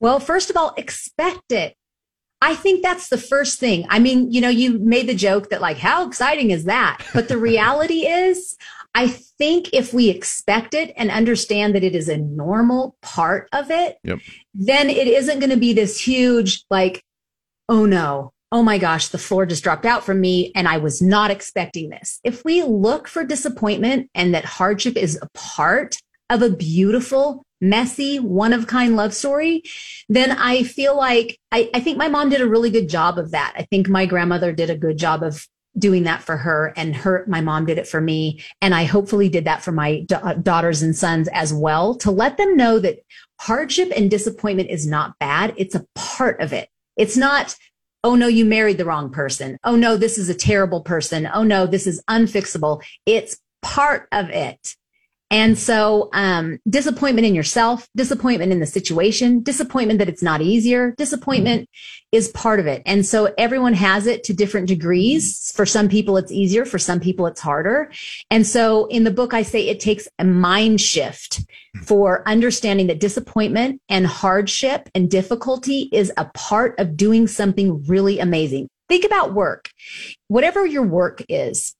Well, first of all, expect it. I think that's the first thing. I mean, you know, you made the joke that like, how exciting is that? But the reality is, I think if we expect it and understand that it is a normal part of it, yep. then it isn't going to be this huge, like, oh no, oh my gosh, the floor just dropped out from me and I was not expecting this. If we look for disappointment and that hardship is a part of a beautiful, messy, one of kind love story, then I feel like I, I think my mom did a really good job of that. I think my grandmother did a good job of doing that for her and her my mom did it for me. And i hopefully did that for my da- daughters and sons as well to let them know that hardship and disappointment is not bad. It's a part of it. It's not oh no you married the wrong person. Oh no this is a terrible person. Oh no this is unfixable. It's part of it and so, um, disappointment in yourself, disappointment in the situation, disappointment that it's not easier, disappointment is part of it. And so everyone has it to different degrees. For some people, it's easier. For some people, it's harder. And so in the book, I say it takes a mind shift for understanding that disappointment and hardship and difficulty is a part of doing something really amazing. Think about work. Whatever your work is,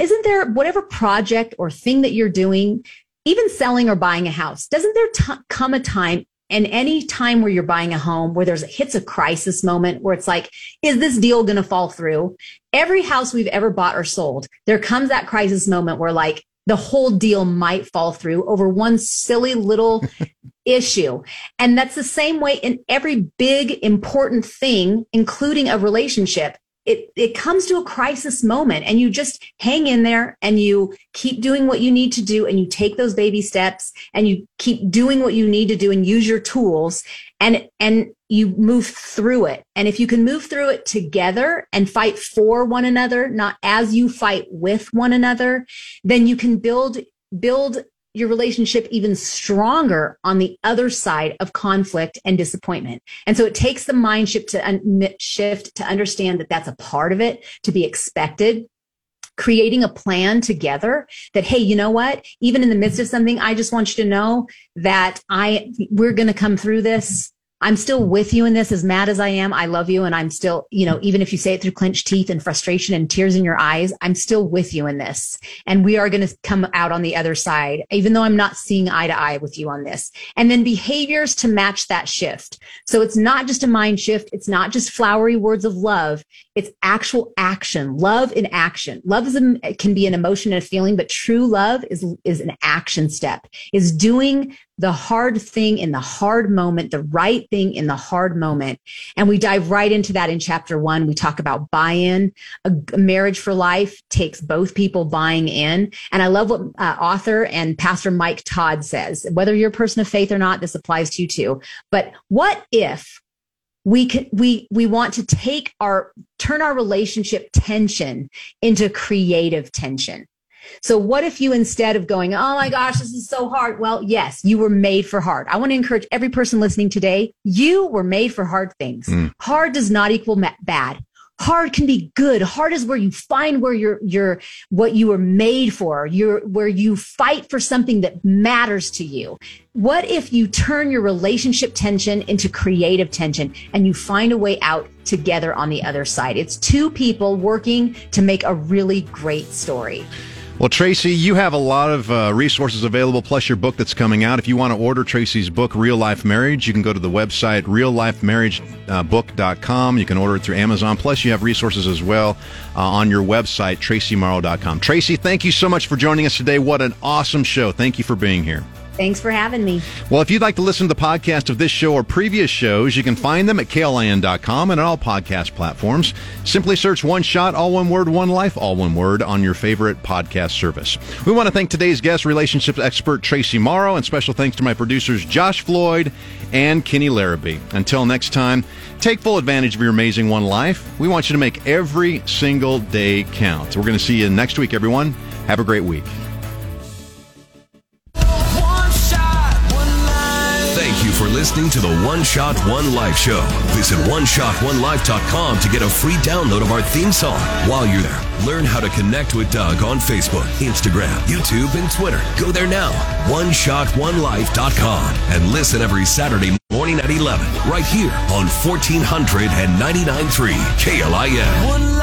isn't there whatever project or thing that you're doing, even selling or buying a house, doesn't there t- come a time and any time where you're buying a home where there's hits a crisis moment where it's like, is this deal going to fall through? Every house we've ever bought or sold, there comes that crisis moment where like the whole deal might fall through over one silly little issue. And that's the same way in every big important thing, including a relationship it it comes to a crisis moment and you just hang in there and you keep doing what you need to do and you take those baby steps and you keep doing what you need to do and use your tools and and you move through it. And if you can move through it together and fight for one another not as you fight with one another then you can build build your relationship even stronger on the other side of conflict and disappointment. And so it takes the mind shift to un- shift to understand that that's a part of it to be expected. Creating a plan together that, hey, you know what? Even in the midst of something, I just want you to know that I, we're going to come through this I'm still with you in this as mad as I am. I love you. And I'm still, you know, even if you say it through clenched teeth and frustration and tears in your eyes, I'm still with you in this. And we are going to come out on the other side, even though I'm not seeing eye to eye with you on this. And then behaviors to match that shift. So it's not just a mind shift. It's not just flowery words of love. It's actual action, love in action. Love is a, can be an emotion and a feeling, but true love is, is an action step, is doing the hard thing in the hard moment, the right thing in the hard moment. And we dive right into that in chapter one. We talk about buy in. A, marriage for life takes both people buying in. And I love what uh, author and pastor Mike Todd says. Whether you're a person of faith or not, this applies to you too. But what if we can, we, we want to take our, turn our relationship tension into creative tension? So what if you instead of going, Oh my gosh, this is so hard? Well, yes, you were made for hard. I want to encourage every person listening today. You were made for hard things. Mm. Hard does not equal bad. Hard can be good. Hard is where you find where you're, you're, what you were made for. You're, where you fight for something that matters to you. What if you turn your relationship tension into creative tension and you find a way out together on the other side? It's two people working to make a really great story. Well, Traci, you have a lot of uh, resources available, plus your book that's coming out. If you want to order Traci's book, Real Life Marriage, you can go to the website reallifemarriagebook.com. You can order it through Amazon. Plus, you have resources as well uh, on your website, tracimorrow.com. Traci, thank you so much for joining us today. What an awesome show. Thank you for being here. Thanks for having me. Well, if you'd like to listen to the podcast of this show or previous shows, you can find them at klin.com and on all podcast platforms. Simply search One Shot, all one word, One Life, all one word on your favorite podcast service. We want to thank today's guest, relationships expert Traci Morrow, and special thanks to my producers Josh Floyd and Kenny Larrabee. Until next time, take full advantage of your amazing One Life. We want you to make every single day count. We're going to see you next week, everyone. Have a great week. Listening to the One Shot One Life show. Visit OneShotOneLife.com to get a free download of our theme song. While you're there, learn how to connect with Doug on Facebook, Instagram, YouTube, and Twitter. Go there now, OneShotOneLife.com, and listen every Saturday morning at 11, right here on 1499.3 KLIN.